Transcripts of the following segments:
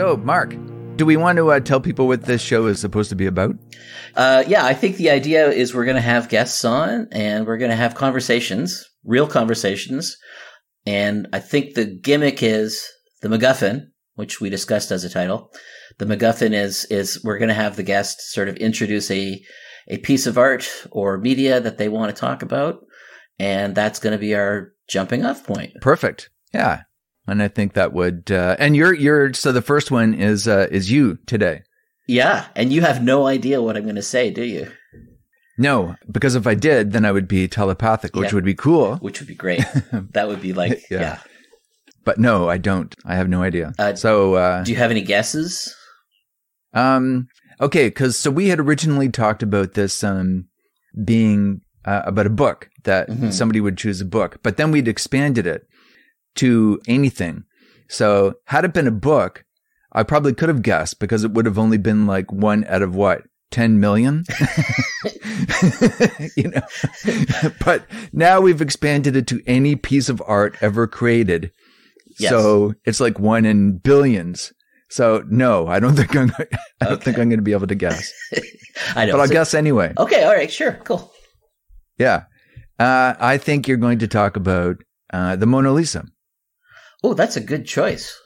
So, Mark, do we want to uh, tell people what this show is supposed to be about? Uh, yeah, I think the idea is we're going to have guests on and we're going to have conversations, real conversations. And I think the gimmick is the MacGuffin, which we discussed as a title. The MacGuffin is is we're going to have the guest sort of introduce a a piece of art or media that they want to talk about, and that's going to be our jumping off point. Perfect. Yeah, and I think that would. Uh, and you're you're so the first one is uh, is you today. Yeah, and you have no idea what I'm going to say, do you? No, because if I did, then I would be telepathic, which Yeah. would be cool. Which would be great. that would be like, Yeah. yeah. But no, I don't. I have no idea. Uh, so, uh, Do you have any guesses? um, okay, because so we had originally talked about this um, being uh, about a book that Mhm. somebody would choose a book, but then we'd expanded it to anything. So, had it been a book, I probably could have guessed because it would have only been like one out of what 10 million. you know, but now we've expanded it to any piece of art ever created. Yes. So it's like one in billions. So no, I don't think I'm, I don't think I'm going to be able to guess, I know. but I'll So- guess anyway. Okay, all right, sure, cool. Yeah. Uh, I think you're going to talk about, uh, the Mona Lisa. Oh, that's a good choice.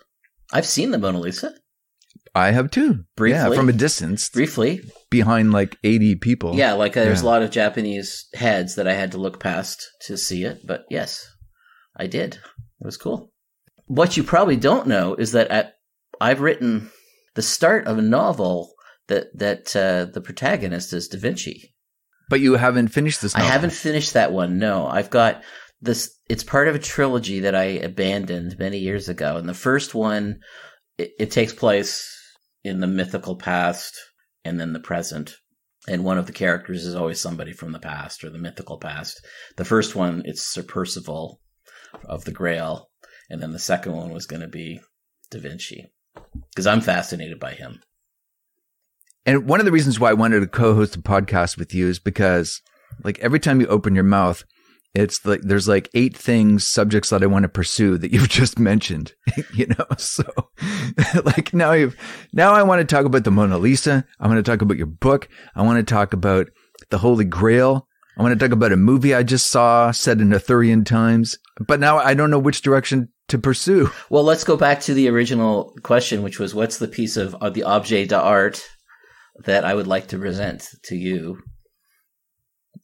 I've seen the Mona Lisa I have too. Yeah, Briefly. from a distance briefly. behind like 80 people. Yeah, like uh, there's Yeah. a lot of Japanese heads that I had to look past to see it, but yes, I did. It was cool. What you probably don't know is that at, I've written the start of a novel that that uh, the protagonist is Da Vinci. But you haven't finished this I haven't finished that one. No, I've got this. It's part of a trilogy that I abandoned many years ago. And the first one, it, it takes place in the mythical past and then the present. And one of the characters is always somebody from the past or the mythical past. The first one, it's Sir Percival of the Grail. And then the second one was going to be Da Vinci. Because I'm fascinated by him. And one of the reasons why I wanted to co-host a podcast with you is because like every time you open your mouth, it's like there's like eight things, subjects that I want to pursue that you've just mentioned, you know? So like now you've, now I want to talk about the Mona Lisa. I want to talk about your book. I want to talk about the Holy Grail. I want to talk about a movie I just saw set in Arthurian times, but now I don't know which direction to pursue. Well, let's go back to the original question, which was what's the piece of the objet d'art that I would like to present to you?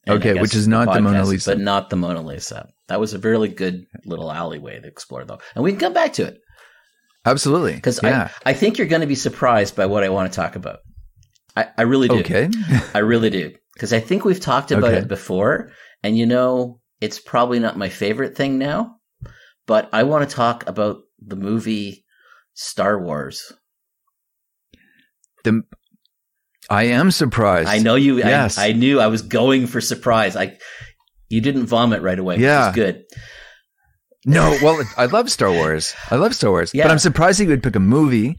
Okay, which is not the Mona Lisa. But not the Mona Lisa. That was a really good little alleyway to explore, though. And we can come back to it Absolutely. because yeah. I, I think you're going to be surprised by what I want to talk about. I, I really do. okay. I really do. Because I think we've talked about Okay. it before. And you know, it's probably not my favorite thing now, but I want to talk about the movie Star Wars. The, I am surprised. I know you. Yes. I, I knew I was going for surprise. I, you didn't vomit right away. Yeah. Which is good. No, well, I love Star Wars. I love Star Wars. Yeah. But I'm surprised that you would pick a movie.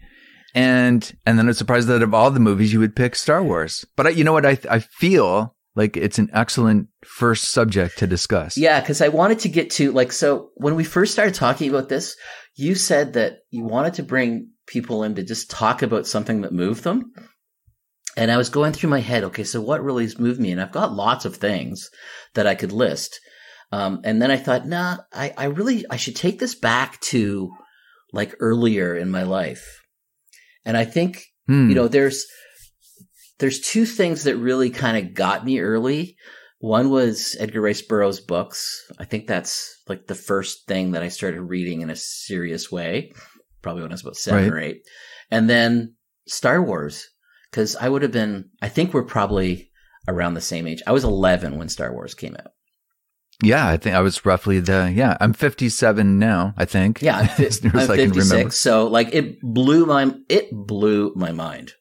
And, and then I'm surprised that of all the movies you would pick Star Wars. But I, you know what? I, I feel like it's an excellent first subject to discuss. Yeah, because I wanted to get to like so when we first started talking about this, you said that you wanted to bring people in to just talk about something that moved them. And I was going through my head, okay, so what really has moved me? And I've got lots of things that I could list. Um, and then I thought, nah, I, I really I should take this back to like earlier in my life. And I think Hmm. you know there's there's two things that really kind of got me early one was edgar rice burroughs books i think that's like the first thing that i started reading in a serious way probably when i was about seven Right. or eight and then star wars because i would have been i think we're probably around the same age i was 11 when star wars came out yeah, I think I was roughly the, yeah, I'm 57 now, I think. yeah i'm, fi- I'm as I can 56 remember. so like it blew my it blew my mind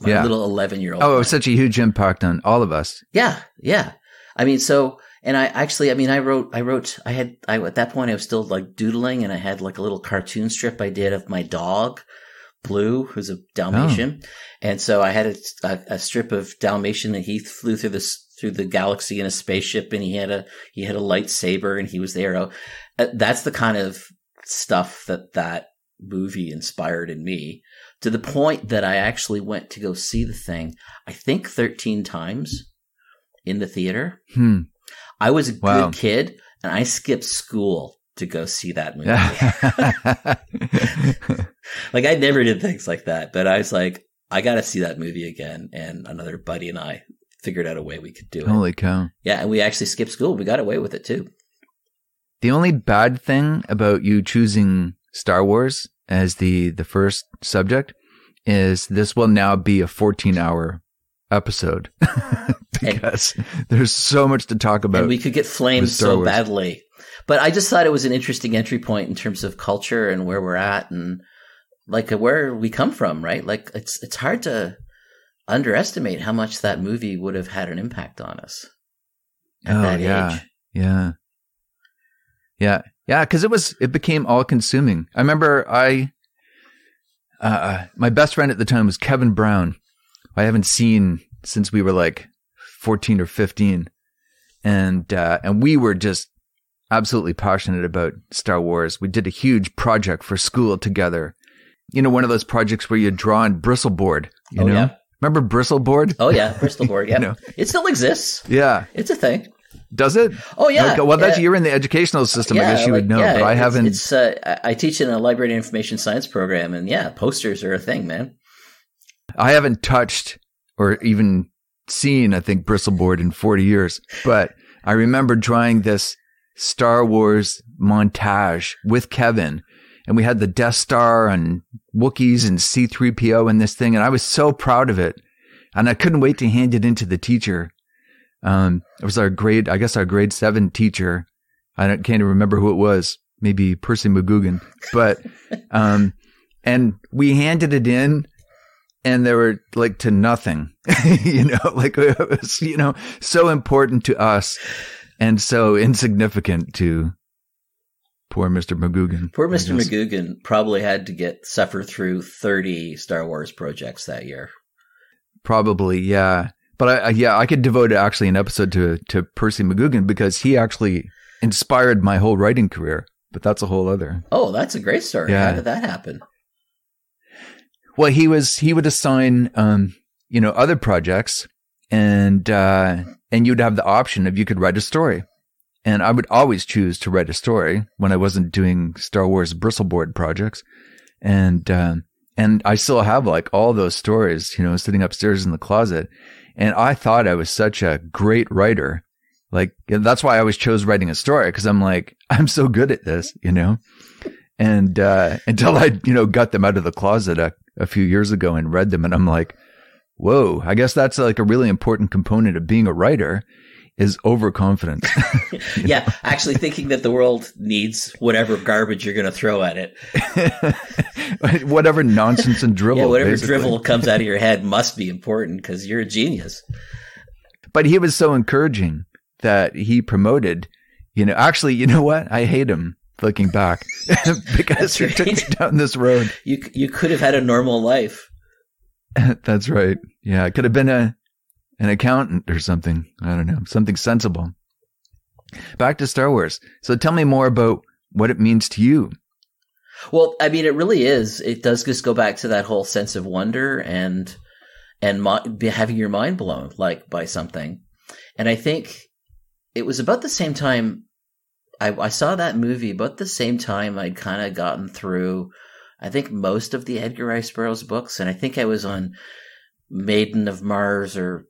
my Yeah. little 11 year old Oh, it was such a huge impact on all of us. Yeah, yeah. I mean, so and I actually, I mean, I wrote, I wrote, I had, I at that point I was still like doodling, and I had like a little cartoon strip I did of my dog, Blue, who's a Dalmatian, and so I had a, a, a strip of Dalmatian, and he flew through this through the galaxy in a spaceship, and he had a he had a lightsaber, and he was there. Oh, uh, That's the kind of stuff that that movie inspired in me. to the point that I actually went to go see the thing, I think 13 times in the theater. Hmm. I was a Wow. good kid and I skipped school to go see that movie. like I never did things like that, but I was like, I got to see that movie again. And another buddy and I figured out a way we could do it. Holy cow. Yeah, and we actually skipped school. We got away with it too. The only bad thing about you choosing Star Wars as the the first subject is this will now be a 14 hour episode because there's so much to talk about. and we could get flamed so Wars. badly. But I just thought it was an interesting entry point in terms of culture and where we're at and like where we come from, right? Like it's it's hard to underestimate how much that movie would have had an impact on us at Oh, that yeah. age. Yeah. Yeah. Yeah. Cause it was, it became all consuming. I remember I, uh, my best friend at the time was Kevin Brown. I haven't seen since we were like 14 or 15. And, uh, and we were just absolutely passionate about Star Wars. We did a huge project for school together. You know, one of those projects where you draw on bristleboard, you Oh, know? yeah. Remember bristleboard? Oh yeah, Bristol board. Yeah, You know. it still exists. Yeah. It's a thing. Does it? Oh yeah. Okay, well, that's yeah. you're in the educational system. I Yeah, guess you would know, yeah, but I haven't. It's uh, I I teach in a library and information science program, and yeah, posters are a thing, man. I haven't touched or even seen, I think, bristleboard in 40 years. But I remember drawing this Star Wars montage with Kevin, and we had the Death Star and Wookiees and C3PO in this thing, and I was so proud of it. And I couldn't wait to hand it into the teacher. Um, it was our grade, I guess our grade seven teacher. I don't, can't even remember who it was. Maybe Percy McGugan, but, um, and we handed it in and they were like to nothing, you know, like it was, you know, so important to us and so insignificant to poor Mr. McGugan. Poor Mr. McGugan probably had to get suffer through thirty Star Wars projects that year. Probably, yeah. But I, I, yeah, I could devote actually an episode to, to Percy McGugan because he actually inspired my whole writing career. But that's a whole other. Oh, that's a great story. Yeah. How did that happen? Well, he was he would assign um, you know, other projects and uh and you'd have the option if you could write a story. And I would always choose to write a story when I wasn't doing Star Wars bristleboard projects. And um and I still have like all those stories, you know, sitting upstairs in the closet. And I thought I was such a great writer. Like that's why I always chose writing a story because I'm like I'm so good at this, you know. And uh until I, you know, got them out of the closet a, a few years ago and read them and I'm like, whoa, I guess that's like a really important component of being a writer is overconfident. yeah, actually thinking that the world needs whatever garbage you're going to throw at it. whatever nonsense and drivel. yeah, whatever basically. drivel comes out of your head must be important because you're a genius. But he was so encouraging that he promoted, you know, actually, you know what? I hate him looking back because he took me down this road. You you could have had a normal life. That's right. Yeah. I could have been a, an accountant or something. I don't know, something sensible. Back to Star Wars. So tell me more about what it means to you. Well, I mean, it really is. It does just go back to that whole sense of wonder and and having your mind blown like by something. And I think it was about the same time I, I saw that movie. About the same time I'd kind of gotten through. I think most of the Edgar Rice Burroughs books, and I think I was on Maiden of Mars or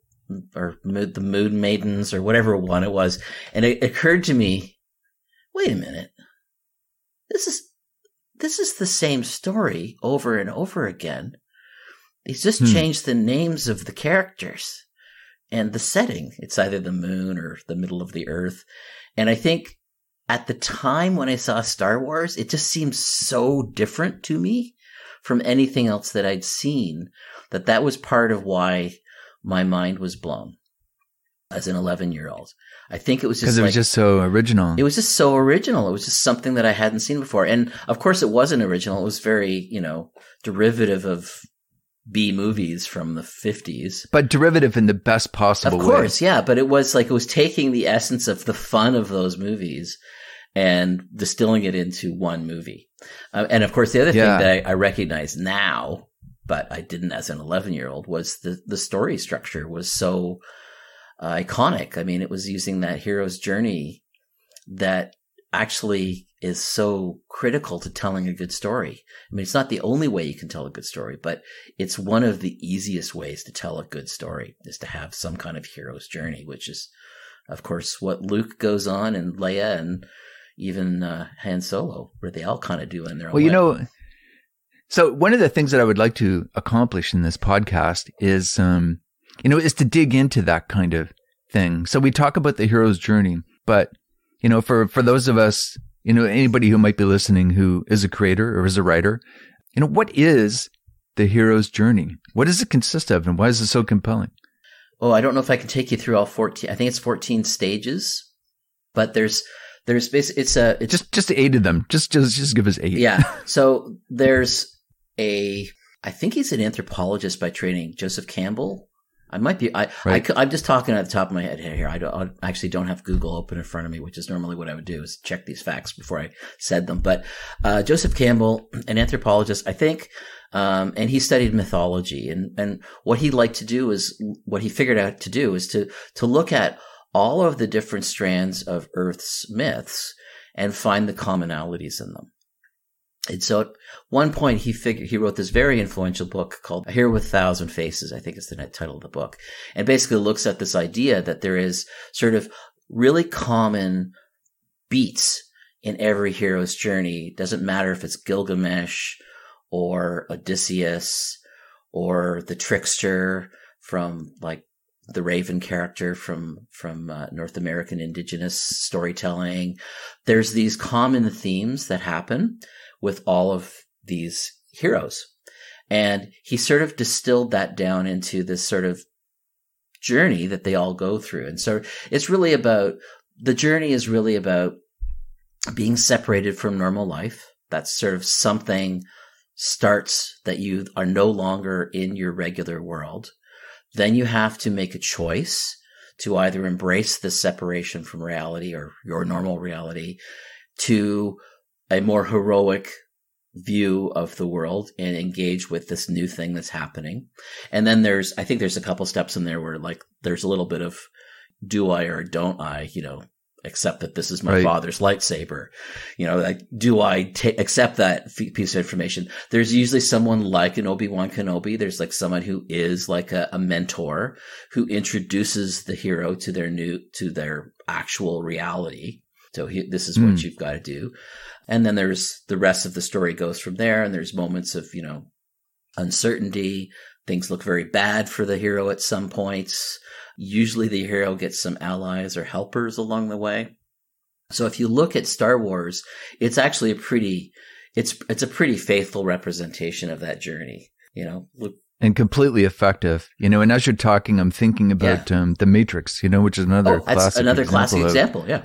or Mo- the Moon Maidens or whatever one it was, and it occurred to me, wait a minute, this is this is the same story over and over again. He's just Hmm. changed the names of the characters and the setting. It's either the moon or the middle of the earth. And I think at the time when I saw Star Wars, it just seemed so different to me from anything else that I'd seen that that was part of why my mind was blown as an 11 year old. I think it was just Because it like, was just so original. it was just so original. It was just something that I hadn't seen before. And of course, it wasn't original. It was very, you know, derivative of B movies from the 50s. but derivative in the best possible way. Of course, yeah. But it was like it was taking the essence of the fun of those movies and distilling it into one movie. Uh, and of course, the other Yeah. thing that I, I recognize now but I didn't as an 11 year old was the, the story structure was so uh, iconic. I mean, it was using that hero's journey that actually is so critical to telling a good story. I mean, it's not the only way you can tell a good story, but it's one of the easiest ways to tell a good story is to have some kind of hero's journey, which is, of course, what Luke goes on and Leia and even uh, Han Solo, where they all kind of do in their own Well, you way. know, so one of the things that I would like to accomplish in this podcast is, um, you know, is to dig into that kind of thing. So we talk about the hero's journey, but you know, for for those of us, you know, anybody who might be listening who is a creator or is a writer, you know, what is the hero's journey? What does it consist of, and why is it so compelling? Oh, I don't know if I can take you through all 14. I think it's 14 stages, but there's, there's basically, it's a, it's Just just eight of them. Just just just give us eight. yeah. So there's a, I think he's an anthropologist by training, Joseph Campbell. I might be, I, Right. I, am just talking at the top of my head here. I, don't, I actually don't have Google open in front of me, which is normally what I would do is check these facts before I said them. But, uh, Joseph Campbell, an anthropologist, I think, um, and he studied mythology and, and what he liked to do is what he figured out to do is to, to look at all of the different strands of Earth's myths and find the commonalities in them. And so at one point he figured, he wrote this very influential book called A Hero with a Thousand Faces, I think is the title of the book. And basically looks at this idea that there is sort of really common beats in every hero's journey. Doesn't matter if it's Gilgamesh or Odysseus or the trickster from like the Raven character from from uh, North American indigenous storytelling. There's these common themes that happen with all of these heroes. And he sort of distilled that down into this sort of journey that they all go through. And so it's really about the journey is really about being separated from normal life. That's sort of something starts that you are no longer in your regular world. Then you have to make a choice to either embrace the separation from reality or your normal reality to a more heroic view of the world and engage with this new thing that's happening. And then there's, I think there's a couple steps in there where like there's a little bit of do I or don't I, you know, accept that this is my Right. father's lightsaber? You know, like, do I accept that f- piece of information? There's usually someone like an Obi-Wan Kenobi. There's like someone who is like a, a mentor who introduces the hero to their new, to their actual reality. So he, this is what Hmm. you've got to do. And then there's the rest of the story goes from there. And there's moments of, you know, uncertainty. Things look very bad for the hero at some points. Usually the hero gets some allies or helpers along the way. So if you look at Star Wars, it's actually a pretty, it's, it's a pretty faithful representation of that journey. You know, look, and completely effective. You know, and as you're talking, I'm thinking about um, the Matrix. You know, which is another oh, that's classic another example classic of- example. Yeah.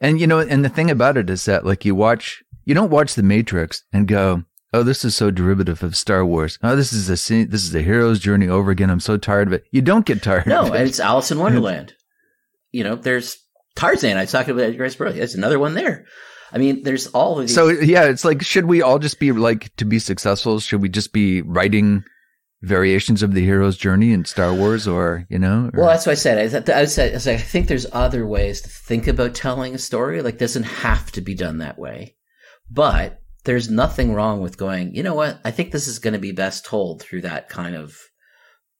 And you know, and the thing about it is that like you watch, you don't watch the Matrix and go, "Oh, this is so derivative of Star Wars. Oh, this is a scene, this is a hero's journey over again. I'm so tired of it." You don't get tired. No, of it. it's Alice in Wonderland. You know, there's Tarzan. I was talking about Edgar Rice Burroughs. There's another one there. I mean, there's all of these. so yeah, it's like, should we all just be like to be successful? Should we just be writing variations of the hero's journey in Star Wars, or you know? or- Well, that's what I said. I, th- I said, I said, I think there's other ways to think about telling a story. Like, doesn't have to be done that way, but there's nothing wrong with going. You know what? I think this is going to be best told through that kind of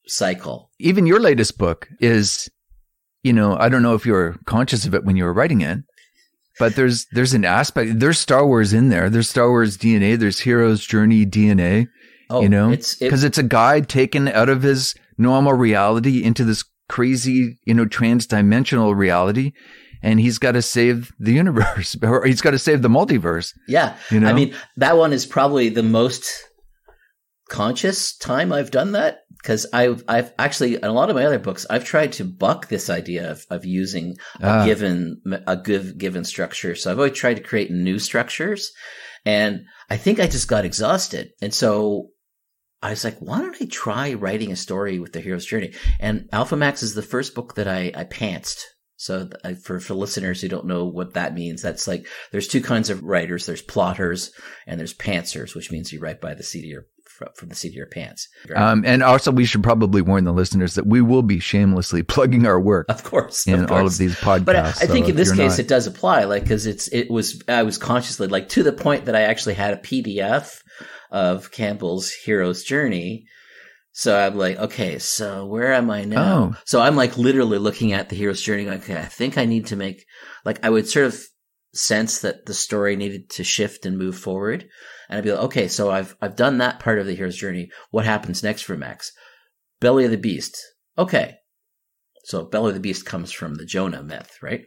cycle. even your latest book is, you know, I don't know if you were conscious of it when you were writing it, but there's there's an aspect. There's Star Wars in there. There's Star Wars DNA. There's hero's journey DNA. Oh, you know, it's it, because it's a guy taken out of his normal reality into this crazy, you know, trans-dimensional reality, and he's got to save the universe, or he's got to save the multiverse. yeah. You know, I mean, that one is probably the most conscious time I've done that because I've I've actually in a lot of my other books I've tried to buck this idea of of using a Ah. given a good given structure. So I've always tried to create new structures, and I think I just got exhausted, and so. I was like, why don't I try writing a story with the hero's journey? And Alpha Max is the first book that I, I pantsed. So I- for, for listeners who don't know what that means, that's like, there's two kinds of writers. There's plotters and there's pantsers, which means you write by the seat of your from, the seat of your pants. Um, and also, we should probably warn the listeners that we will be shamelessly plugging our work of course, in of all of these podcasts. But I, I So think in this case not- it does apply, like because it's it was I was consciously like to the point that I actually had a PDF of Campbell's hero's journey. So I'm like, okay, so where am I now? Oh. So I'm like literally looking at the hero's journey. Going, okay, I think I need to make like I would sort of sense that the story needed to shift and move forward, and I'd be like, okay, so I've I've done that part of the hero's journey. What happens next for Max? Belly of the Beast. Okay. So Belly of the Beast comes from the Jonah myth, right?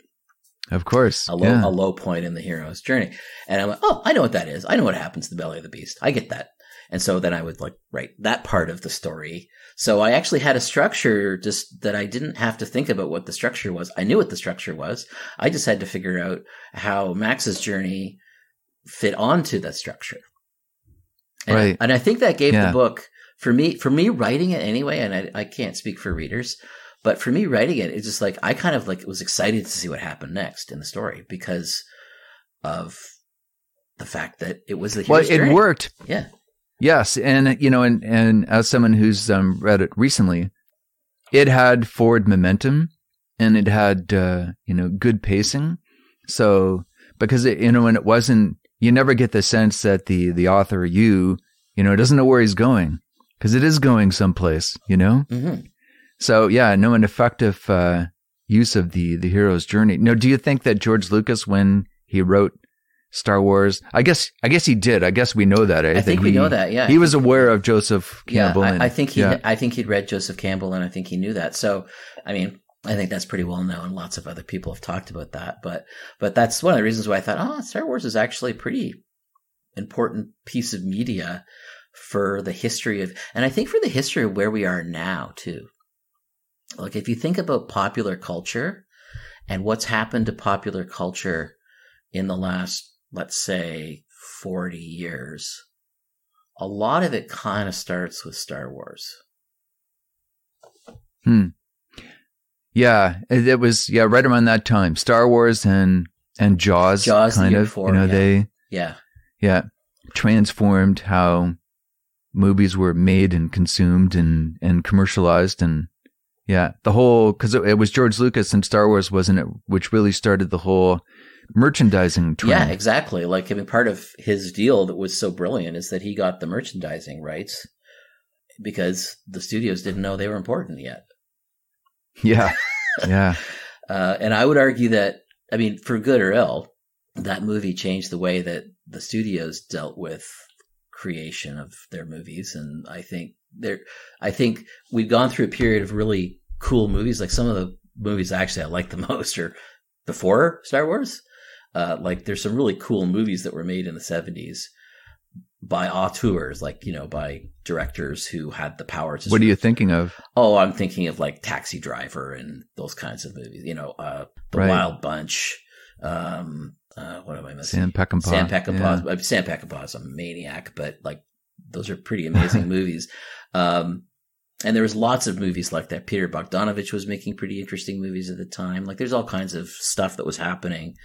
Of course, a low, yeah. a low point in the hero's journey. And I'm like, oh, I know what that is. I know what happens to the belly of the beast. I get that. And so then I would like write that part of the story. So I actually had a structure just that I didn't have to think about what the structure was. I knew what the structure was. I just had to figure out how Max's journey fit onto that structure. And, Right. and I think that gave Yeah. the book for me, for me writing it anyway, and I, I can't speak for readers, but for me writing it, it's just like I kind of like was excited to see what happened next in the story because of the fact that it was the well, it journey. worked. Yeah, Yes, and you know, and and as someone who's um, read it recently, it had forward momentum, and it had uh, you know good pacing. So because it, you know, and it wasn't, you never get the sense that the the author, you, you know, doesn't know where he's going because it is going someplace. You know, hmm so yeah, no, an effective uh, use of the the hero's journey. Now, do you think that George Lucas, when he wrote Star Wars, I guess I guess he did. I guess we know that. I think we he- know that. Yeah, he was aware of Joseph Yeah, Campbell. and, I, I think he, yeah. I think he'd read Joseph Campbell, and I think he knew that. So, I mean, I think that's pretty well known. Lots of other people have talked about that, but but that's one of the reasons why I thought, oh, Star Wars is actually a pretty important piece of media for the history of, and I think for the history of where we are now too. Like, if you think about popular culture and what's happened to popular culture in the last, let's say, forty years a lot of it kind of starts with Star Wars. Hmm. yeah, it, it was yeah right around that time. Star Wars and and Jaws, Jaws kind of. before, you know yeah. they Yeah. yeah transformed how movies were made and consumed and and commercialized and yeah the whole because it, it was George Lucas and Star Wars wasn't it which really started the whole merchandising trend. Yeah, exactly. Like, I mean, part of his deal that was so brilliant is that he got the merchandising rights because the studios didn't know they were important yet. yeah, yeah. Uh, and I would argue that, I mean, for good or ill, that movie changed the way that the studios dealt with creation of their movies. And I think there, I think we've gone through a period of really cool movies. Like some of the movies actually I like the most are before Star Wars. Uh, like there's some really cool movies that were made in the 70s by auteurs, like, you know, by directors who had the power to What are you thinking of? Oh, I'm thinking of like Taxi Driver and those kinds of movies. You know, uh, The Right. Wild Bunch. Um, uh, what am I missing? Sam Peckinpah. Sam Peckinpah. Yeah. Uh, Sam Peckinpah is a maniac, but like those are pretty amazing movies. Um, and there was lots of movies like that. Peter Bogdanovich was making pretty interesting movies at the time. Like there's all kinds of stuff that was happening.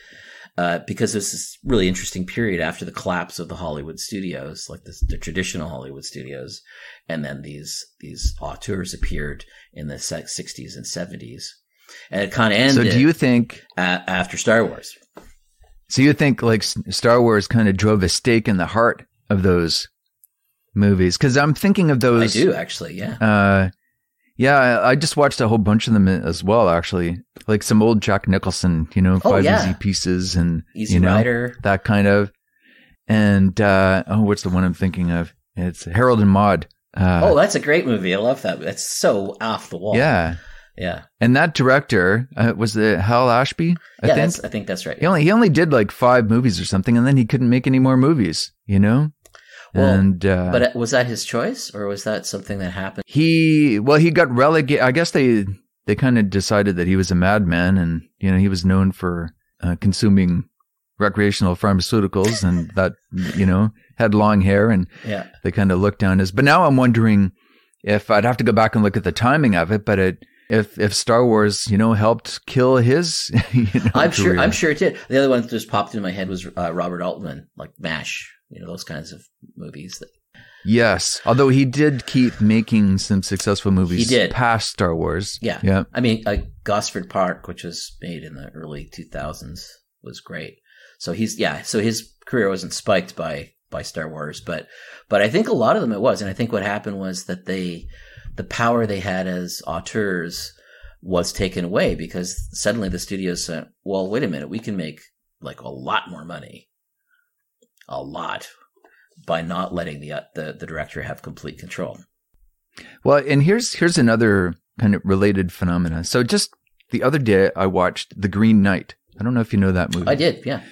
Uh, because there's this really interesting period after the collapse of the Hollywood studios, like the, the traditional Hollywood studios, and then these these auteurs appeared in the 60s and 70s, and it kind of ended So do you think? a- after Star Wars. So you think like Star Wars kind of drove a stake in the heart of those movies? Because I'm thinking of those. I do actually, yeah. Uh, yeah, I, I just watched a whole bunch of them as well. Actually, like some old Jack Nicholson, you know, Oh, Five yeah. Easy Pieces and Easy you know Rider. that kind of. And uh, oh, what's the one I'm thinking of? It's Harold and Maude. Uh, oh, that's a great movie. I love that. That's so off the wall. yeah, yeah, and that director uh, was the Hal Ashby. I yeah. think That's, I think that's right. he only he only did like five movies or something, and then he couldn't make any more movies. You know, Well, and uh, But was that his choice, or was that something that happened? he well he got relegated. I guess they they kind of decided that he was a madman, and you know he was known for uh, consuming recreational pharmaceuticals, and that you know had long hair, and Yeah, they kind of looked down his. But now I'm wondering if I'd have to go back and look at the timing of it, but it. If if Star Wars, you know, helped kill his, you know, I'm sure. I'm sure it did. The other one that just popped into my head was uh, Robert Altman, like Mash. You know those kinds of movies. That Yes, although he did keep making some successful movies. He did. past Star Wars. Yeah. yeah, I mean, like Gosford Park, which was made in the early 2000s, was great. So he's yeah. So his career wasn't spiked by by Star Wars, but but I think a lot of them it was, and I think what happened was that they the power they had as auteurs was taken away because suddenly the studios said, "Well, wait a minute, we can make like a lot more money, a lot." By not letting the, uh, the the director have complete control. Well, and here's here's another kind of related phenomena. So just the other day, I watched The Green Knight. I don't know if you know that movie. I did, yeah.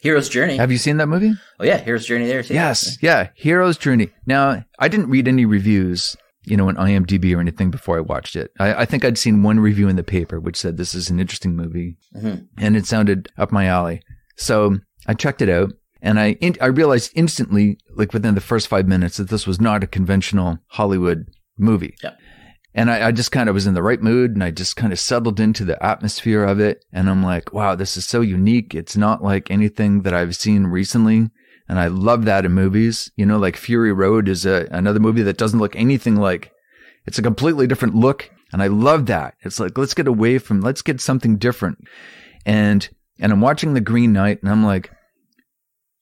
Hero's Journey. Have you seen that movie? oh yeah, Hero's Journey there. too. Yes, yeah, Hero's Journey. Now, I didn't read any reviews, you know, on IMDb or anything before I watched it. I, I think I'd seen one review in the paper which said this is an interesting movie, Mhm. and it sounded up my alley. So I checked it out, and I in, I realized instantly, like within the first five minutes, that this was not a conventional Hollywood movie. And I, I just kind of was in the right mood and I just kind of settled into the atmosphere of it. And I'm like, wow, this is so unique. It's not like anything that I've seen recently. And I love that in movies. You know, like Fury Road is a, another movie that doesn't look anything like it's a completely different look. And I love that. It's like, let's get away from, let's get something different. And, and I'm watching The Green Knight and I'm like,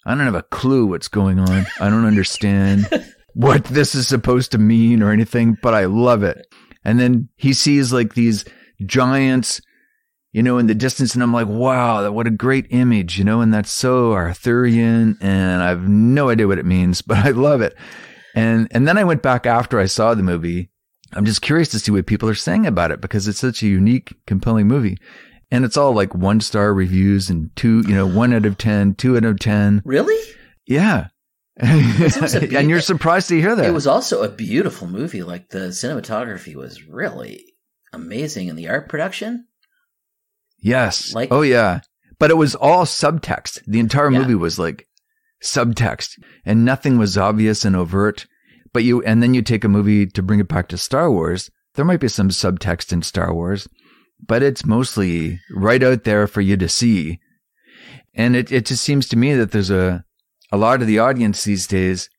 I don't have a clue what's going on. I don't understand what this is supposed to mean or anything, but I love it. And then he sees like these giants, you know, in the distance. And I'm like, wow, what a great image, you know, and that's so Arthurian. And I have no idea what it means, but I love it. And, and then I went back after I saw the movie. I'm just curious to see what people are saying about it because it's such a unique, compelling movie. And it's all like one star reviews and two, you know, one out of 10, two out of 10. Really? Yeah. a and you're surprised to hear that. It was also a beautiful movie. Like the cinematography was really amazing, and the art production. Yes. Like- oh yeah. But it was all subtext. The entire Yeah. movie was like subtext and nothing was obvious and overt. But you, and then you take a movie to bring it back to Star Wars. There might be some subtext in Star Wars, but it's mostly right out there for you to see. And it, it just seems to me that there's a, a lot of the audience these days,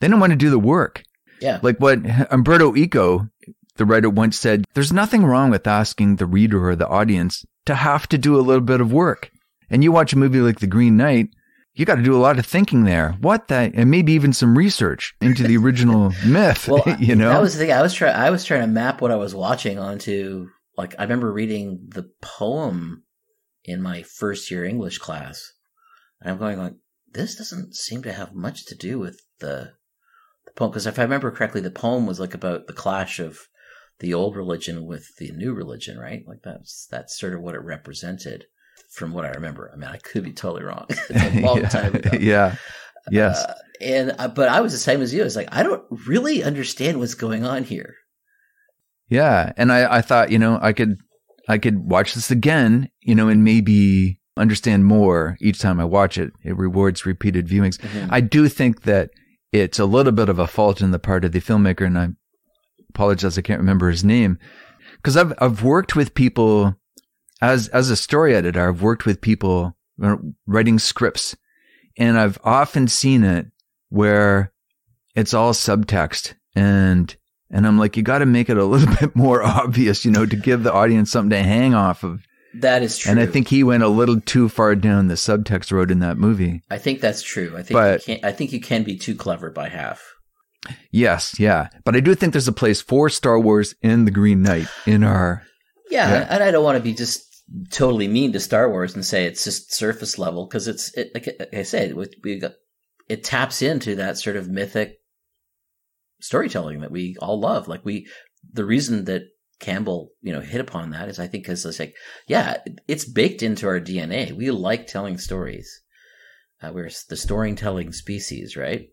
they don't want to do the work. Yeah, Like what Umberto Eco, the writer once said, there's nothing wrong with asking the reader or the audience to have to do a little bit of work. And you watch a movie like The Green Knight, you got to do a lot of thinking there. What that, and maybe even some research into the original myth, well, you know? that was the thing. I was trying. I was trying to map what I was watching onto. Like I remember reading the poem in my first year English class, and I'm going like, this doesn't seem to have much to do with the the poem. Because if I remember correctly, the poem was like about the clash of the old religion with the new religion, right? Like that's that's sort of what it represented, from what I remember. I mean, I could be totally wrong. it's a long yeah. time ago. yeah. Yes. Uh, and uh, but I was the same as you. I was like I don't really understand what's going on here. Yeah. And I, I thought, you know, I could, I could watch this again, you know, and maybe understand more each time I watch it. It rewards repeated viewings. Mm-hmm. I do think that it's a little bit of a fault in the part of the filmmaker, and I apologize, I can't remember his name, because I've I've worked with people as as a story editor. I've worked with people writing scripts, and I've often seen it where it's all subtext and. And I'm like, you got to make it a little bit more obvious, you know, to give the audience something to hang off of. That is true. And I think he went a little too far down the subtext road in that movie. I think that's true. I think But- you can't, I think you can be too clever by half. Yes, yeah. But I do think there's a place for Star Wars in the Green Knight in our Yeah, Yeah. and I don't want to be just totally mean to Star Wars and say it's just surface level because it's it, like I said, we got it taps into that sort of mythic storytelling that we all love. Like we, the reason that Campbell, you know, hit upon that is I think because it's like, yeah, it's baked into our DNA. We like telling stories. Uh, we're the storytelling species, right?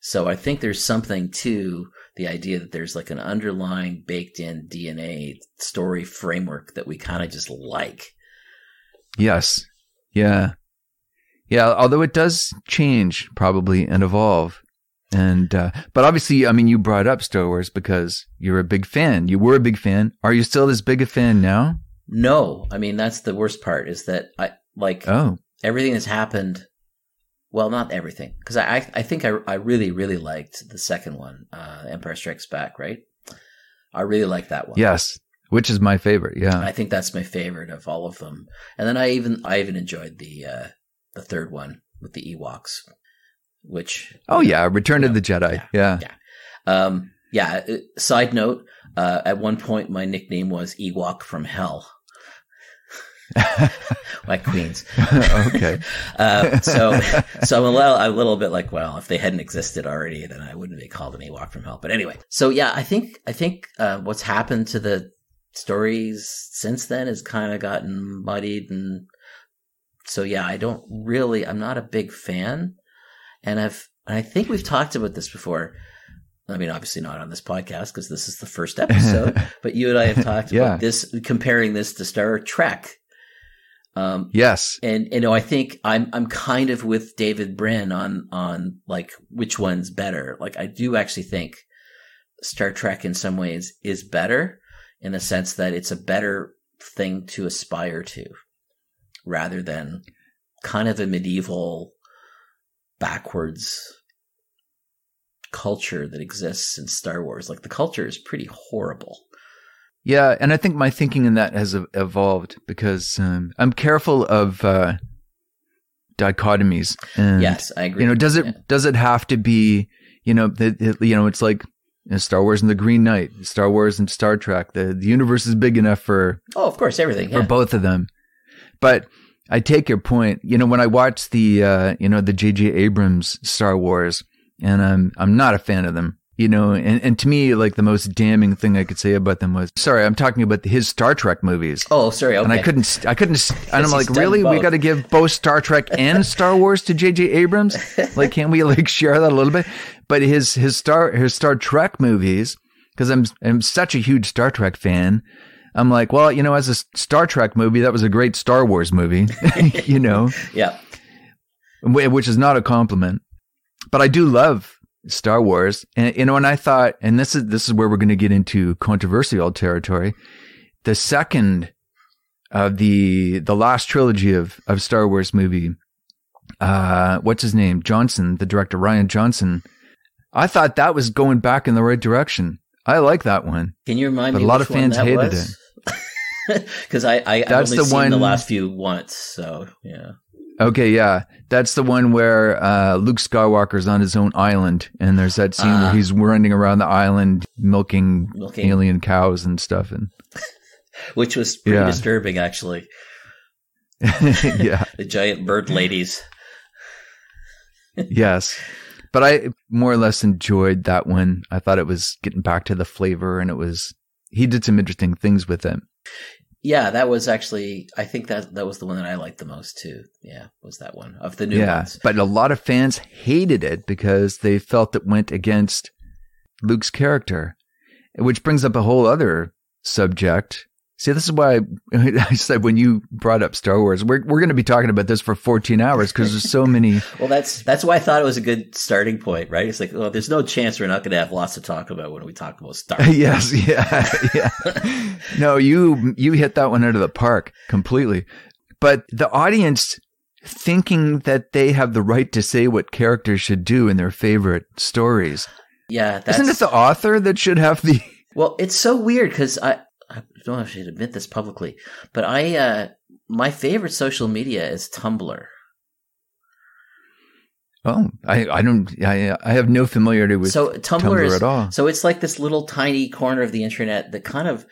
So I think there's something to the idea that there's like an underlying baked in DNA story framework that we kind of just like. Yes. Yeah. Yeah, although it does change probably and evolve. And uh but obviously I mean you brought up Star Wars because you're a big fan. You were a big fan. Are you still as big a fan now? No, I mean that's the worst part is that I like Oh. everything that's happened well, not everything, because I, I I think I I really really liked the second one, uh, Empire Strikes Back, right? I really like that one. Yes, which is my favorite. Yeah, I think that's my favorite of all of them. And then I even I even enjoyed the uh, the third one with the Ewoks, which oh yeah, Return you of the Jedi. yeah, Yeah, yeah. Um, yeah. uh, Side note: uh, at one point, my nickname was Ewok from Hell. like queens. okay. Uh, so, so I'm a little, I'm a little bit like, well, if they hadn't existed already, then I wouldn't be called an Ewok from Hell. But anyway, so yeah, I think, I think uh, what's happened to the stories since then has kind of gotten muddied, and so yeah, I don't really, I'm not a big fan, and I've, I think we've talked about this before. I mean, obviously not on this podcast because this is the first episode, but you and I have talked Yeah. about this, comparing this to Star Trek. Um, yes. and you know, I think I'm I'm kind of with David Brin on on like which one's better. Like I do actually think Star Trek in some ways is better in the sense that it's a better thing to aspire to rather than kind of a medieval backwards culture that exists in Star Wars. Like the culture is pretty horrible. Yeah, and I think my thinking in that has evolved because um, I'm careful of uh, dichotomies. And, yes, I agree. You know, does it Yeah. does it have to be? You know, the, you know, it's like you know, Star Wars and the Green Knight, Star Wars and Star Trek. The the universe is big enough for Oh, of course, everything. for both of them. But I take your point. You know, when I watch the uh, you know the J.J. Abrams Star Wars, and I'm I'm not a fan of them. You know, and, and to me, like the most damning thing I could say about them was, sorry, I'm talking about his Star Trek movies. Oh, sorry. Okay. And I couldn't, I couldn't, and I'm like, really? We got to give both Star Trek and Star Wars to J.J. Abrams? Like, can't we like share that a little bit? But his, his Star, his Star Trek movies, because I'm, I'm such a huge Star Trek fan. I'm like, well, you know, as a Star Trek movie, that was a great Star Wars movie, you know, Yeah. which is not a compliment. But I do love Star Wars, and you know, and I thought, and this is this is where we're going to get into controversial territory. The second of the the last trilogy of of Star Wars movie, uh, what's his name? Johnson, the director Rian Johnson. I thought that was going back in the right direction. I like that one. Can you remind But me? a lot of fans hated was? Because I, I I've That's only the seen the last few once, so yeah. Okay, yeah, that's the one where uh, Luke Skywalker's on his own island, and there's that scene Ah. where he's running around the island milking Milking. alien cows and stuff, and Which was pretty Yeah. disturbing, actually. yeah, The giant bird ladies. yes. But I more or less enjoyed that one. I thought it was getting back to the flavor, and it was he did some interesting things with it. Yeah, that was actually. I think that that was the one that I liked the most too. Yeah, was that one of the new yeah, ones. but a lot of fans hated it because they felt it went against Luke's character, which brings up a whole other subject. See, this is why I said when you brought up Star Wars, we're we're going to be talking about this for 14 hours because there's so many. Well, that's that's why I thought it was a good starting point, right? It's like, well, there's no chance we're not going to have lots to talk about when we talk about Star. Wars. yes, yeah, yeah. No, you you hit that one out of the park completely. But the audience thinking that they have the right to say what characters should do in their favorite stories. Yeah, that's Isn't it the author that should have the? Well, it's so weird because I, I don't know if I should admit this publicly, but I uh my favorite social media is Tumblr. Oh, I I don't I I have no familiarity with so Tumblr, Tumblr is at all. so it's like this little tiny corner of the internet that kind of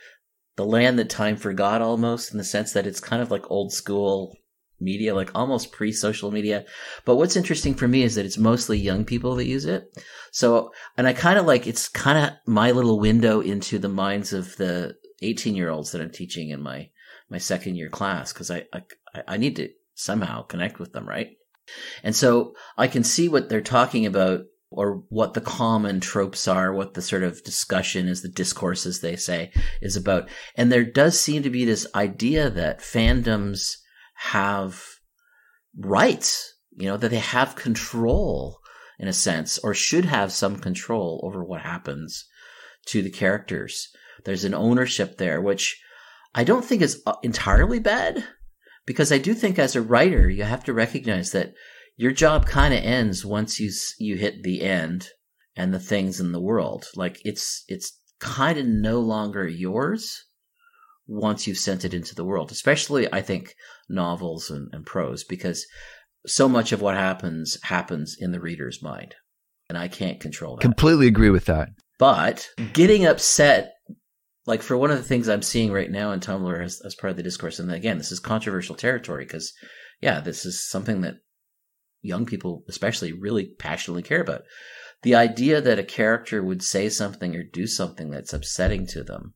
the land that time forgot almost in the sense that it's kind of like old school media, like almost pre social media. But what's interesting for me is that it's mostly young people that use it. So, and I kind of like it's kind of my little window into the minds of the 18 year olds that I'm teaching in my my second year class because I, I I need to somehow connect with them, right? And so I can see what they're talking about or what the common tropes are, what the sort of discussion is, the discourse, as they say, is about. And there does seem to be this idea that fandoms have rights, you know, that they have control in a sense, or should have some control over what happens to the characters. There's an ownership there, which I don't think is uh, entirely bad, because I do think as a writer, you have to recognize that your job kind of ends once you you hit the end and the things in the world. Like it's it's kind of no longer yours once you've sent it into the world. Especially, I think novels and, and prose because so much of what happens happens in the reader's mind, and I can't control that. Completely agree with that. But getting upset like for one of the things I'm seeing right now in Tumblr as, as part of the discourse, and again, this is controversial territory because, yeah, this is something that young people, especially, really passionately care about. The idea that a character would say something or do something that's upsetting to them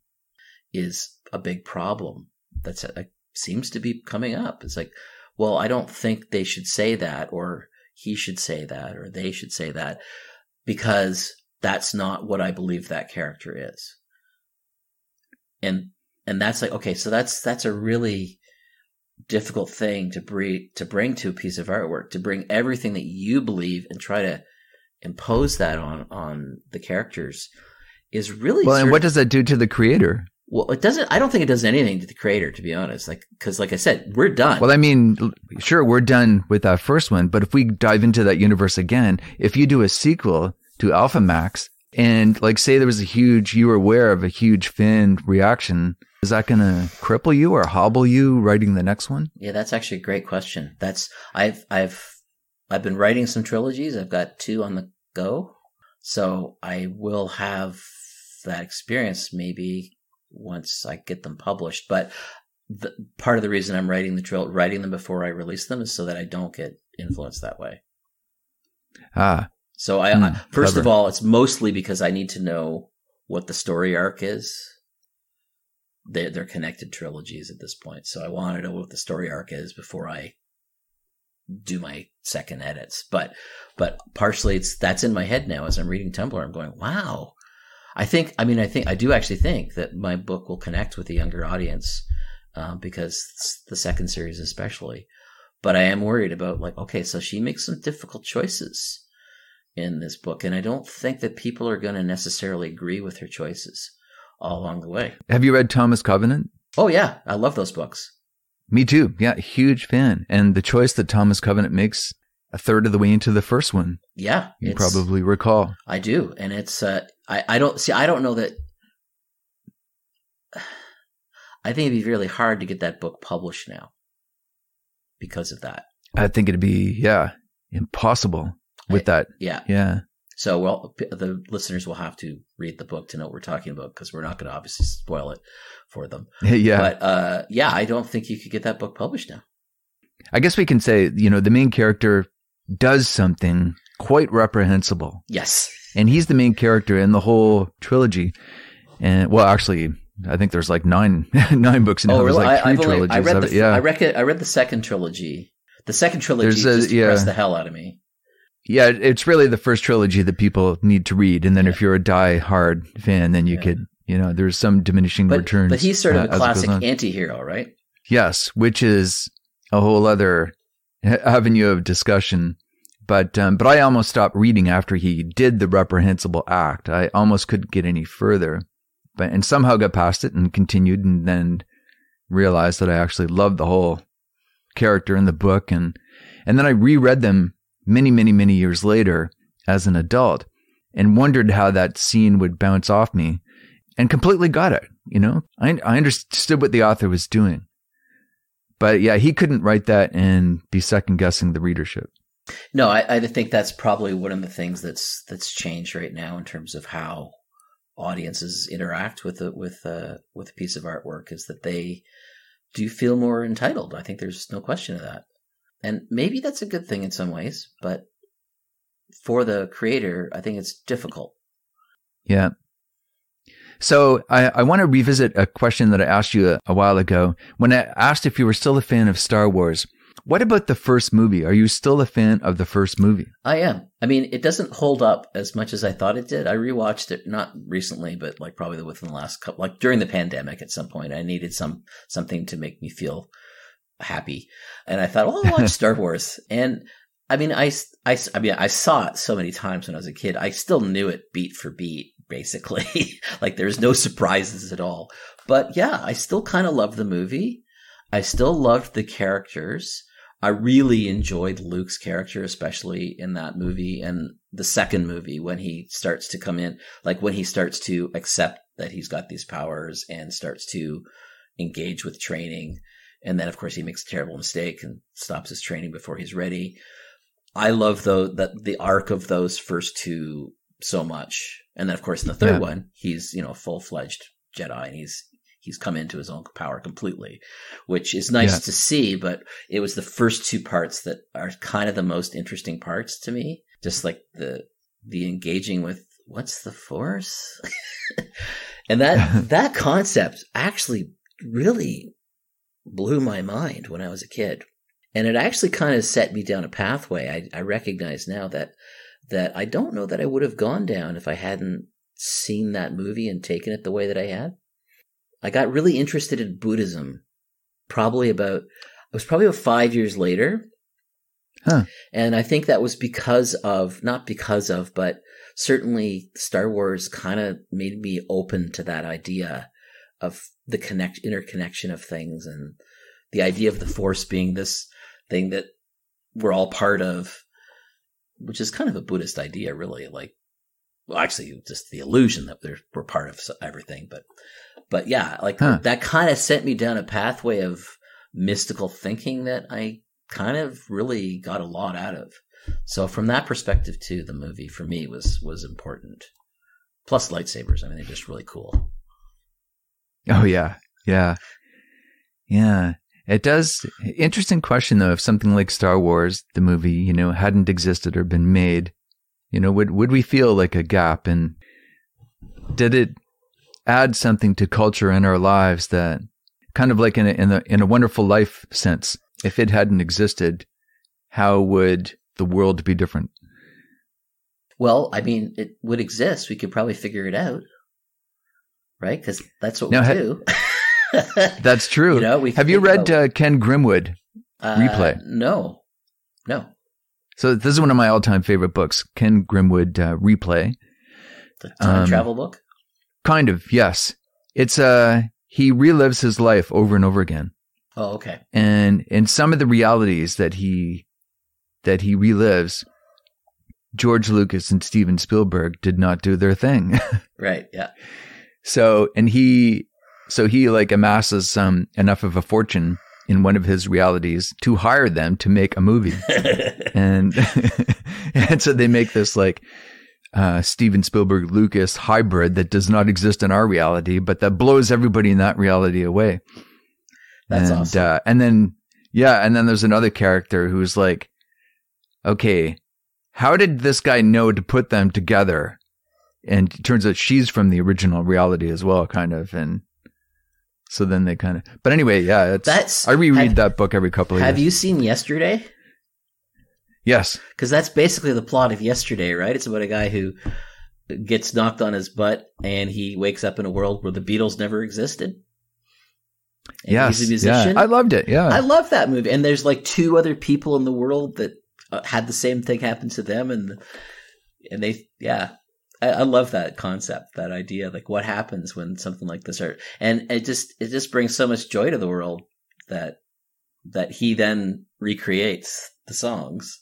is a big problem. that a, uh, seems to be coming up. It's like, well, I don't think they should say that, or he should say that, or they should say that, because that's not what I believe that character is and and that's like okay so that's that's a really difficult thing to bring to bring to a piece of artwork to bring everything that you believe and try to impose that on on the characters is really well and what does that do to the creator? Well it doesn't i don't think it does anything to the creator to be honest like because like i said we're done. Well i mean sure we're done with that first one but if we dive into that universe again if you do a sequel to alpha max and like, say there was a huge, you were aware of a huge fan reaction. Is that going to cripple you or hobble you writing the next one? Yeah, that's actually a great question. That's, I've, I've, I've been writing some trilogies. I've got two on the go. So I will have that experience maybe once I get them published. But the, part of the reason I'm writing the trill, writing them before I release them is so that I don't get influenced that way. Ah, so I, mm, I first clever. of all, it's mostly because I need to know what the story arc is. They, they're connected trilogies at this point, so I want to know what the story arc is before I do my second edits. But but partially, it's that's in my head now as I'm reading Tumblr. I'm going, wow. I think. I mean, I think I do actually think that my book will connect with the younger audience um, because the second series, especially. But I am worried about like, okay, so she makes some difficult choices in this book. And I don't think that people are going to necessarily agree with her choices all along the way. Have you read Thomas Covenant? Oh, yeah. I love those books. Me too. Yeah, huge fan. And the choice that Thomas Covenant makes a third of the way into the first one. Yeah. You probably recall. I do. And it's, uh, I, I don't see, I don't know that. I think it'd be really hard to get that book published now because of that. I think it'd be, yeah, impossible with that. Yeah. Yeah. So well, the listeners will have to read the book to know what we're talking about because we're not going to obviously spoil it for them. yeah. But uh, yeah, I don't think you could get that book published now. I guess we can say, you know, the main character does something quite reprehensible. Yes. And he's the main character in the whole trilogy. And well, actually, I think there's like nine nine books now. Oh, really? Like I. Only, I read the, yeah. I I read the second trilogy. The second trilogy a, just yeah. the hell out of me. Yeah, it's really the first trilogy that people need to read, and then yeah. if you're a die-hard fan, then you yeah. could, you know, there's some diminishing but, returns. But he's sort of uh, a classic anti-hero, right? Yes, which is a whole other avenue of discussion. But um, but I almost stopped reading after he did the reprehensible act. I almost couldn't get any further, but and somehow got past it and continued, and then realized that I actually loved the whole character in the book, and and then I reread them many, many, many years later as an adult and wondered how that scene would bounce off me and completely got it. You know, I, I understood what the author was doing. But yeah, he couldn't write that and be second guessing the readership. No, I, I think that's probably one of the things that's that's changed right now in terms of how audiences interact with a, with a, with a piece of artwork is that they do feel more entitled. I think there's no question of that. And maybe that's a good thing in some ways, but for the creator, I think it's difficult. Yeah. So I, I want to revisit a question that I asked you a, a while ago. When I asked if you were still a fan of Star Wars, what about the first movie? Are you still a fan of the first movie? I am. I mean, it doesn't hold up as much as I thought it did. I rewatched it not recently, but like probably within the last couple, like during the pandemic at some point. I needed some something to make me feel happy. And I thought, well, I'll watch Star Wars. And I mean, I, I, I mean, I saw it so many times when I was a kid. I still knew it beat for beat, basically. like there's no surprises at all. But yeah, I still kind of love the movie. I still loved the characters. I really enjoyed Luke's character, especially in that movie and the second movie when he starts to come in, like when he starts to accept that he's got these powers and starts to engage with training. And then, of course, he makes a terrible mistake and stops his training before he's ready. I love though that the arc of those first two so much. And then, of course, in the third yeah. one, he's you know full fledged Jedi, and he's he's come into his own power completely, which is nice yeah. to see. But it was the first two parts that are kind of the most interesting parts to me. Just like the the engaging with what's the force, and that that concept actually really blew my mind when I was a kid. And it actually kind of set me down a pathway. I, I recognize now that that I don't know that I would have gone down if I hadn't seen that movie and taken it the way that I had. I got really interested in Buddhism probably about, it was probably about five years later. Huh. And I think that was because of, not because of, but certainly Star Wars kind of made me open to that idea of the connect, interconnection of things and the idea of the Force being this thing that we're all part of, which is kind of a Buddhist idea, really. Like, well, actually, just the illusion that we're part of everything, but but yeah, like huh. that kind of sent me down a pathway of mystical thinking that I kind of really got a lot out of. So from that perspective too, the movie for me was was important. Plus lightsabers. I mean, they're just really cool. Oh yeah, yeah, yeah. It does. Interesting question though. If something like Star Wars, the movie, you know, hadn't existed or been made, you know, would would we feel like a gap? And did it add something to culture in our lives that kind of like in a, in a, in a wonderful life sense, if it hadn't existed, how would the world be different? Well, I mean, it would exist. We could probably figure it out, right? Because that's what now, we ha- do. that's true. You know, have you read uh, Ken Grimwood uh, Replay? No, no. So this is one of my all-time favorite books, Ken Grimwood uh, Replay. The time um, travel book. Kind of, yes. It's uh he relives his life over and over again. Oh, okay. And and some of the realities that he that he relives, George Lucas and Steven Spielberg did not do their thing. right, yeah. So and he so he like amasses some enough of a fortune in one of his realities to hire them to make a movie. and and so they make this like uh, Steven Spielberg Lucas hybrid that does not exist in our reality, but that blows everybody in that reality away. That's and, awesome. Uh, and then, yeah, and then there's another character who's like, okay, how did this guy know to put them together? And it turns out she's from the original reality as well, kind of. And so then they kind of, but anyway, yeah, it's, that's, I reread have, that book every couple of have years. Have you seen Yesterday? Yes. Because that's basically the plot of yesterday, right? It's about a guy who gets knocked on his butt and he wakes up in a world where the Beatles never existed. And yes. He's a musician. Yeah. I loved it. Yeah. I love that movie. And there's like two other people in the world that uh, had the same thing happen to them. And, and they, yeah. I, I love that concept, that idea. Like what happens when something like this are, and it just, it just brings so much joy to the world that, that he then recreates the songs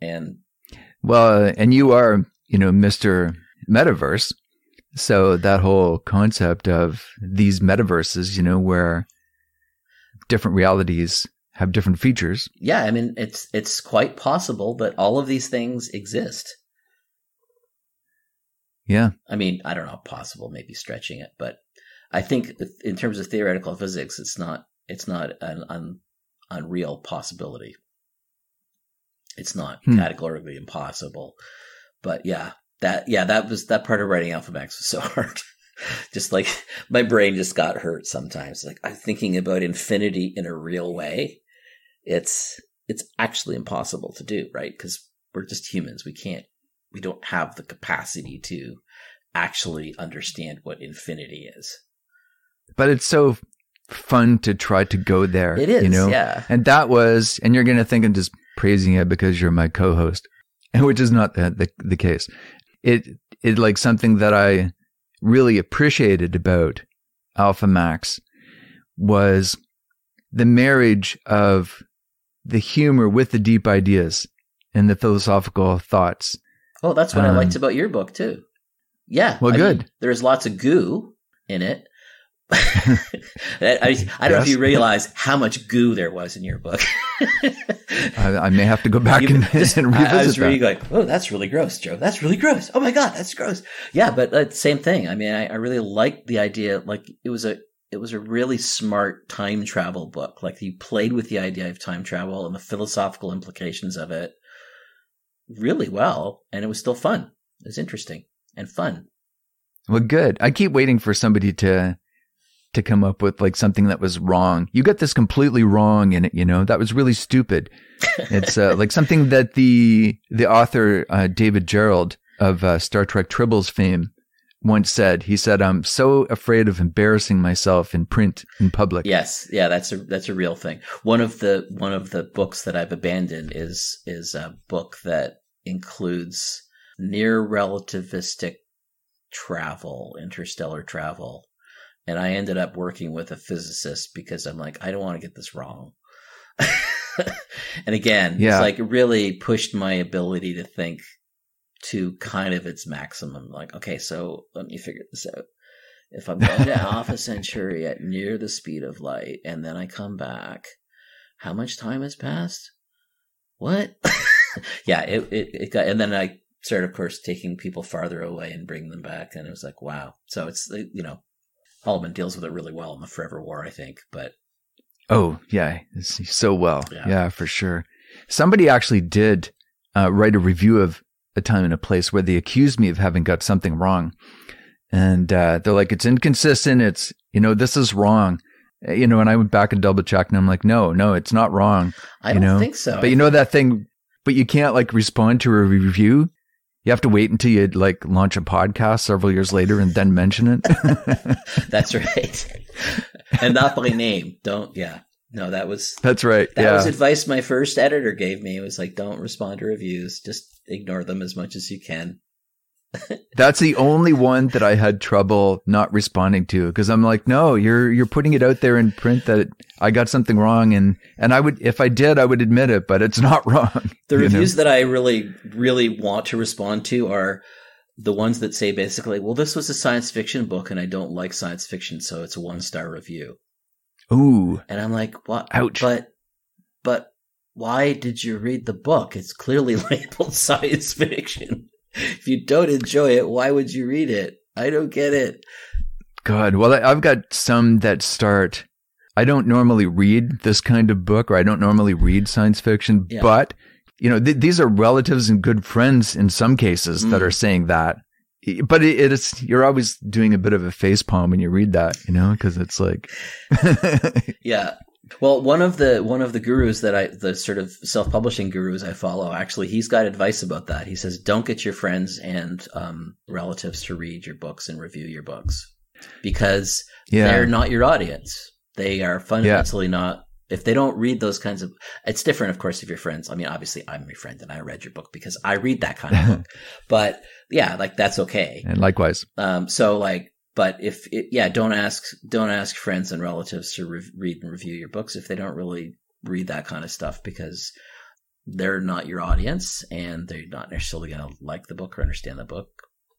and well, uh, and you are, you know, Mr. Metaverse. So that whole concept of these metaverses, you know, where different realities have different features. Yeah, I mean, it's it's quite possible that all of these things exist. Yeah. I mean, I don't know, possible, maybe stretching it, but I think in terms of theoretical physics, it's not it's not an un, unreal possibility. It's not hmm. categorically impossible. But yeah, that yeah, that was that part of writing Alphamax was so hard. just like my brain just got hurt sometimes. Like I'm thinking about infinity in a real way. It's it's actually impossible to do, right? Because we're just humans. We can't we don't have the capacity to actually understand what infinity is. But it's so fun to try to go there. It is, you know? yeah. And that was, and you're going to think I'm just praising it because you're my co-host, which is not the, the, the case. It, it like something that I really appreciated about Alpha Max was the marriage of the humor with the deep ideas and the philosophical thoughts. Oh, that's what I Um, liked about your book too. Yeah. Well, I good. mean, there's lots of goo in it. I, I, I don't know if you realize how much goo there was in your book. I, I may have to go back You- and, just- and I- revisit I was that. reading like, oh, that's really gross, Joe. That's really gross. Oh my god, that's gross. Yeah, but uh, same thing. I mean, I, I really liked the idea. Like, it was a it was a really smart time travel book. Like, you played with the idea of time travel and the philosophical implications of it really well, and it was still fun. It was interesting and fun. Well, good. I keep waiting for somebody to to come up with like something that was wrong. You got this completely wrong in it. You know that was really stupid. It's uh, like something that the the author uh, David Gerrold of uh, Star Trek Tribbles fame once said. He said, "I'm so afraid of embarrassing myself in print in public." Yes, yeah, that's a that's a real thing. One of the one of the books that I've abandoned is is a book that includes near relativistic travel, interstellar travel. And I ended up working with a physicist because I'm like, I don't want to get this wrong. and again, Yeah. it's like really pushed my ability to think to kind of its maximum. Like, okay, so let me figure this out. If I'm going to Alpha Centauri at near the speed of light and then I come back, how much time has passed? What? yeah, it, it, it got, and then I started, of course, taking people farther away and bringing them back. And it was like, wow. So it's, you know, Haldeman deals with it really well in the Forever War, I think. But Oh, yeah, so well. Yeah. Yeah. for sure. Somebody actually did uh, write a review of a time and a place where they accused me of having got something wrong, and uh, they're like, "It's inconsistent. It's you know, this is wrong." You know, and I went back and double checked, and I'm like, "No, no, it's not wrong." I You don't know, think so. But you know that thing, but you can't like respond to a review. You have to wait until you like launch a podcast several years later and then mention it. That's right. and not by name. Don't, yeah. No, that was, That's right. that yeah. was advice my first editor gave me. It was like, don't respond to reviews. Just ignore them as much as you can. That's the only one that I had trouble not responding to because I'm like, no, you're you're putting it out there in print that I got something wrong, and and I would if I did, I would admit it, but it's not wrong. The you know? reviews that I really, really want to respond to are the ones that say basically, well, this was a science fiction book and I don't like science fiction, so it's a one star review. Ooh, And I'm like, what? Ouch. But, but why did you read the book? It's clearly labeled science fiction. If you don't enjoy it, why would you read it? I don't get it. God. Well, I've got some that start. I don't normally read this kind of book, or I don't normally read science fiction, Yeah. but you know, th- these are relatives and good friends in some cases that Mm. are saying that. But it, it is you're always doing a bit of a face palm when you read that, you know, because it's like, Yeah. Well, one of the one of the gurus that I the sort of self-publishing gurus I follow, actually, he's got advice about that. He says, "Don't get your friends and um, relatives to read your books and review your books because yeah, they're not your audience. They are fundamentally not. If they don't read those kinds of, it's different, of course, if your friends. I mean, obviously, I'm your friend and I read your book because I read that kind of book. But yeah, like that's okay. and likewise. Um, so like, but if it, yeah, don't ask don't ask friends and relatives to re- read and review your books if they don't really read that kind of stuff because they're not your audience and they're not necessarily going to like the book or understand the book.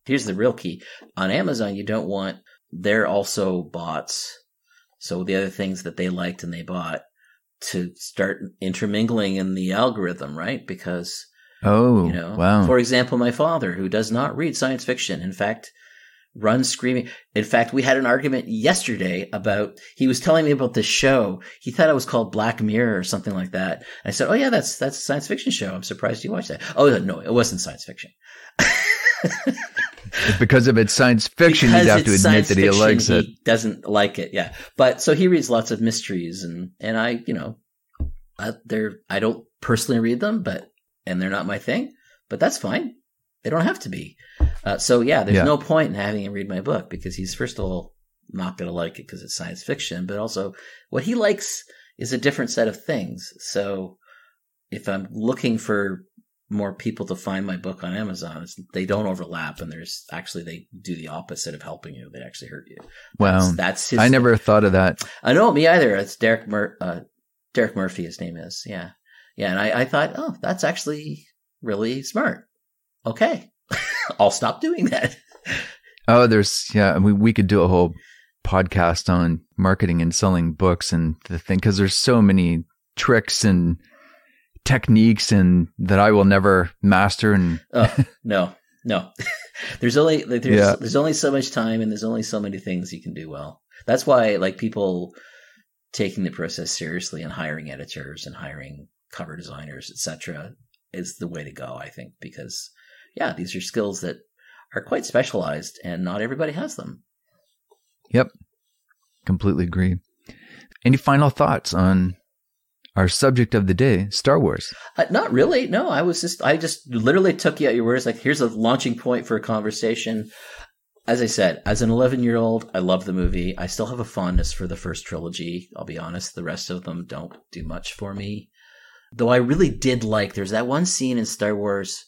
Here's the real key: on Amazon, you don't want they're also bots. So the other things that they liked and they bought to start intermingling in the algorithm, right? Because Oh, you know, wow. for example, my father, who does not read science fiction, in fact, runs screaming. In fact, we had an argument yesterday about, he was telling me about this show. He thought it was called Black Mirror or something like that. And I said, Oh yeah, that's, that's a science fiction show. I'm surprised you watched that. Oh no, it wasn't science fiction. Because of its science fiction, Because you'd have to admit that he fiction, likes it. He doesn't like it. Yeah. But so he reads lots of mysteries and, and I, you know, I, they're, I don't personally read them, but, and they're not my thing, but that's fine. They don't have to be. Uh, so yeah, there's Yeah. no point in having him read my book because he's first of all not going to like it because it's science fiction, but also what he likes is a different set of things. So if I'm looking for more people to find my book on Amazon, it's, they don't overlap, and there's actually they do the opposite of helping you. They actually hurt you. Wow. That's, that's his. I never thought of that. I know me either. It's Derek Mur- uh, Derek Murphy. His name is yeah. Yeah, and I, I thought, oh, that's actually really smart. Okay, I'll stop doing that. Oh, there's yeah. Mean, we could do a whole podcast on marketing and selling books and the thing because there's so many tricks and techniques and that I will never master. And oh, no, no, there's only like, there's yeah. there's only so much time and there's only so many things you can do well. That's why like people taking the process seriously and hiring editors and hiring cover designers, etc., is the way to go. I think because yeah, these are skills that are quite specialized and not everybody has them. Yep. Completely agree. Any final thoughts on our subject of the day, Star Wars? Uh, not really. No, I was just, I just literally took you at your words. Like, here's a launching point for a conversation. As I said, as an 11 year old, I love the movie. I still have a fondness for the first trilogy. I'll be honest. The rest of them don't do much for me. Though I really did like, there's that one scene in Star Wars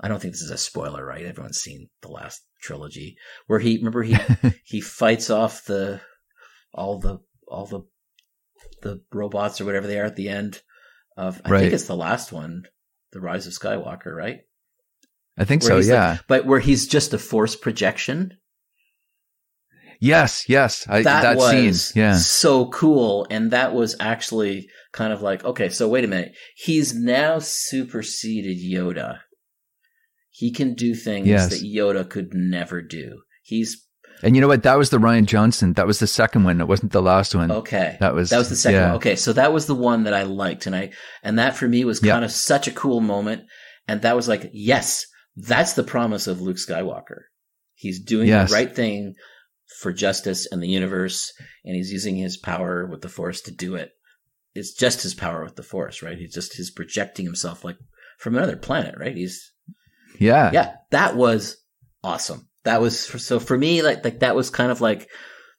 I don't think this is a spoiler, right? Everyone's seen the last trilogy where he remember he he fights off the all the all the the robots or whatever they are at the end of I right. think it's the last one, The Rise of Skywalker, right? I think where so, yeah. Like, but where he's just a force projection. Yes, yes. I, that, that was scene, yeah. so cool. And that was actually kind of like, okay, so wait a minute. He's now superseded Yoda he can do things yes. that Yoda could never do. He's and you know what? That was the Rian Johnson. That was the second one. It wasn't the last one. Okay. That was that was the second yeah. one. Okay, so that was the one that I liked, and I and that for me was kind of such a cool moment. And that was like, yes, that's the promise of Luke Skywalker. He's doing yes. the right thing for justice and the universe, and he's using his power with the Force to do it. It's just his power with the Force, right? He's just he's projecting himself like from another planet, right? He's yeah. Yeah. That was awesome. That was so for me, like, like that was kind of like,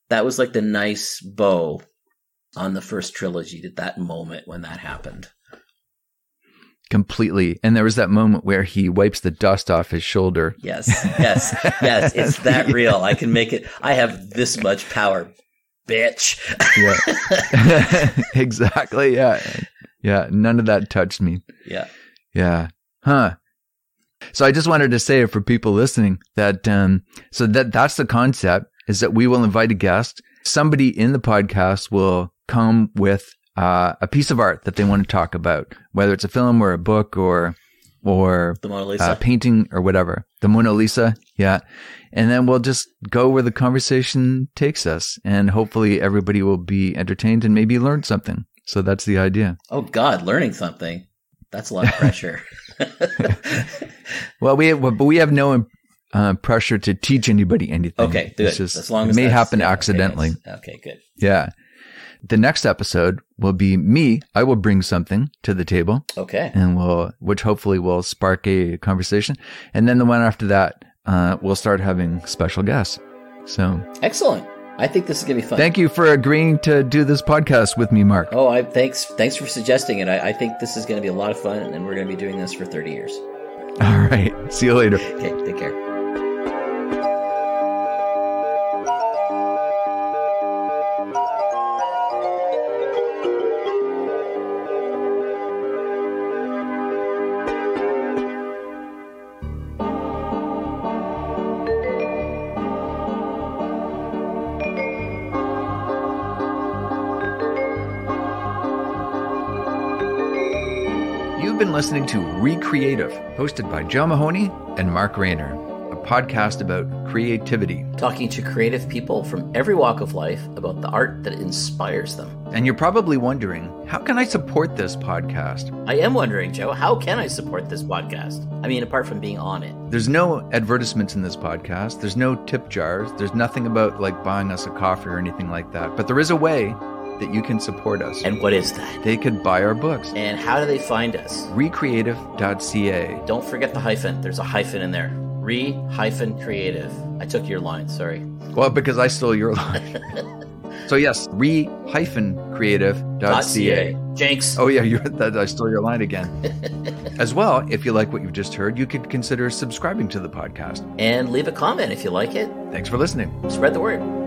that was like the nice bow on the first trilogy at that moment when that happened. Completely. And there was that moment where he wipes the dust off his shoulder. Yes. Yes. yes. It's that real. I can make it. I have this much power, bitch. yeah. exactly. Yeah. Yeah. None of that touched me. Yeah. Yeah. Huh. So I just wanted to say for people listening that um, so that that's the concept is that we will invite a guest. Somebody in the podcast will come with uh, a piece of art that they want to talk about, whether it's a film or a book or or the Mona Lisa uh, painting or whatever. The Mona Lisa, yeah. And then we'll just go where the conversation takes us, and hopefully everybody will be entertained and maybe learn something. So that's the idea. Oh God, learning something. That's a lot of pressure. well, we have, but we have no uh, pressure to teach anybody anything. Okay, good. Just, as long as it may happen yeah, accidentally. Okay, okay, good. Yeah. The next episode will be me. I will bring something to the table. Okay. And we'll, which hopefully will spark a conversation. And then the one after that, uh, we'll start having special guests. So excellent. I think this is gonna be fun. Thank you for agreeing to do this podcast with me, Mark. Oh, I thanks thanks for suggesting it. I, I think this is gonna be a lot of fun, and we're gonna be doing this for thirty years. All right. See you later. Okay. Take care. Listening to Re-Creative, hosted by Joe Mahoney and Mark Rayner, a podcast about creativity. Talking to creative people from every walk of life about the art that inspires them. And you're probably wondering, how can I support this podcast? I am wondering, Joe, how can I support this podcast? I mean, apart from being on it. There's no advertisements in this podcast, there's no tip jars, there's nothing about like buying us a coffee or anything like that. But there is a way that you can support us. And what is that? They could buy our books. And how do they find us? Re-Creative.ca. Don't forget the hyphen. There's a hyphen in there. Re hyphen creative. I took your line, sorry. Well, because I stole your line. so yes, re hyphen creative.ca. Jenks. Oh yeah, you're that I stole your line again. As well, if you like what you've just heard, you could consider subscribing to the podcast. And leave a comment if you like it. Thanks for listening. Spread the word.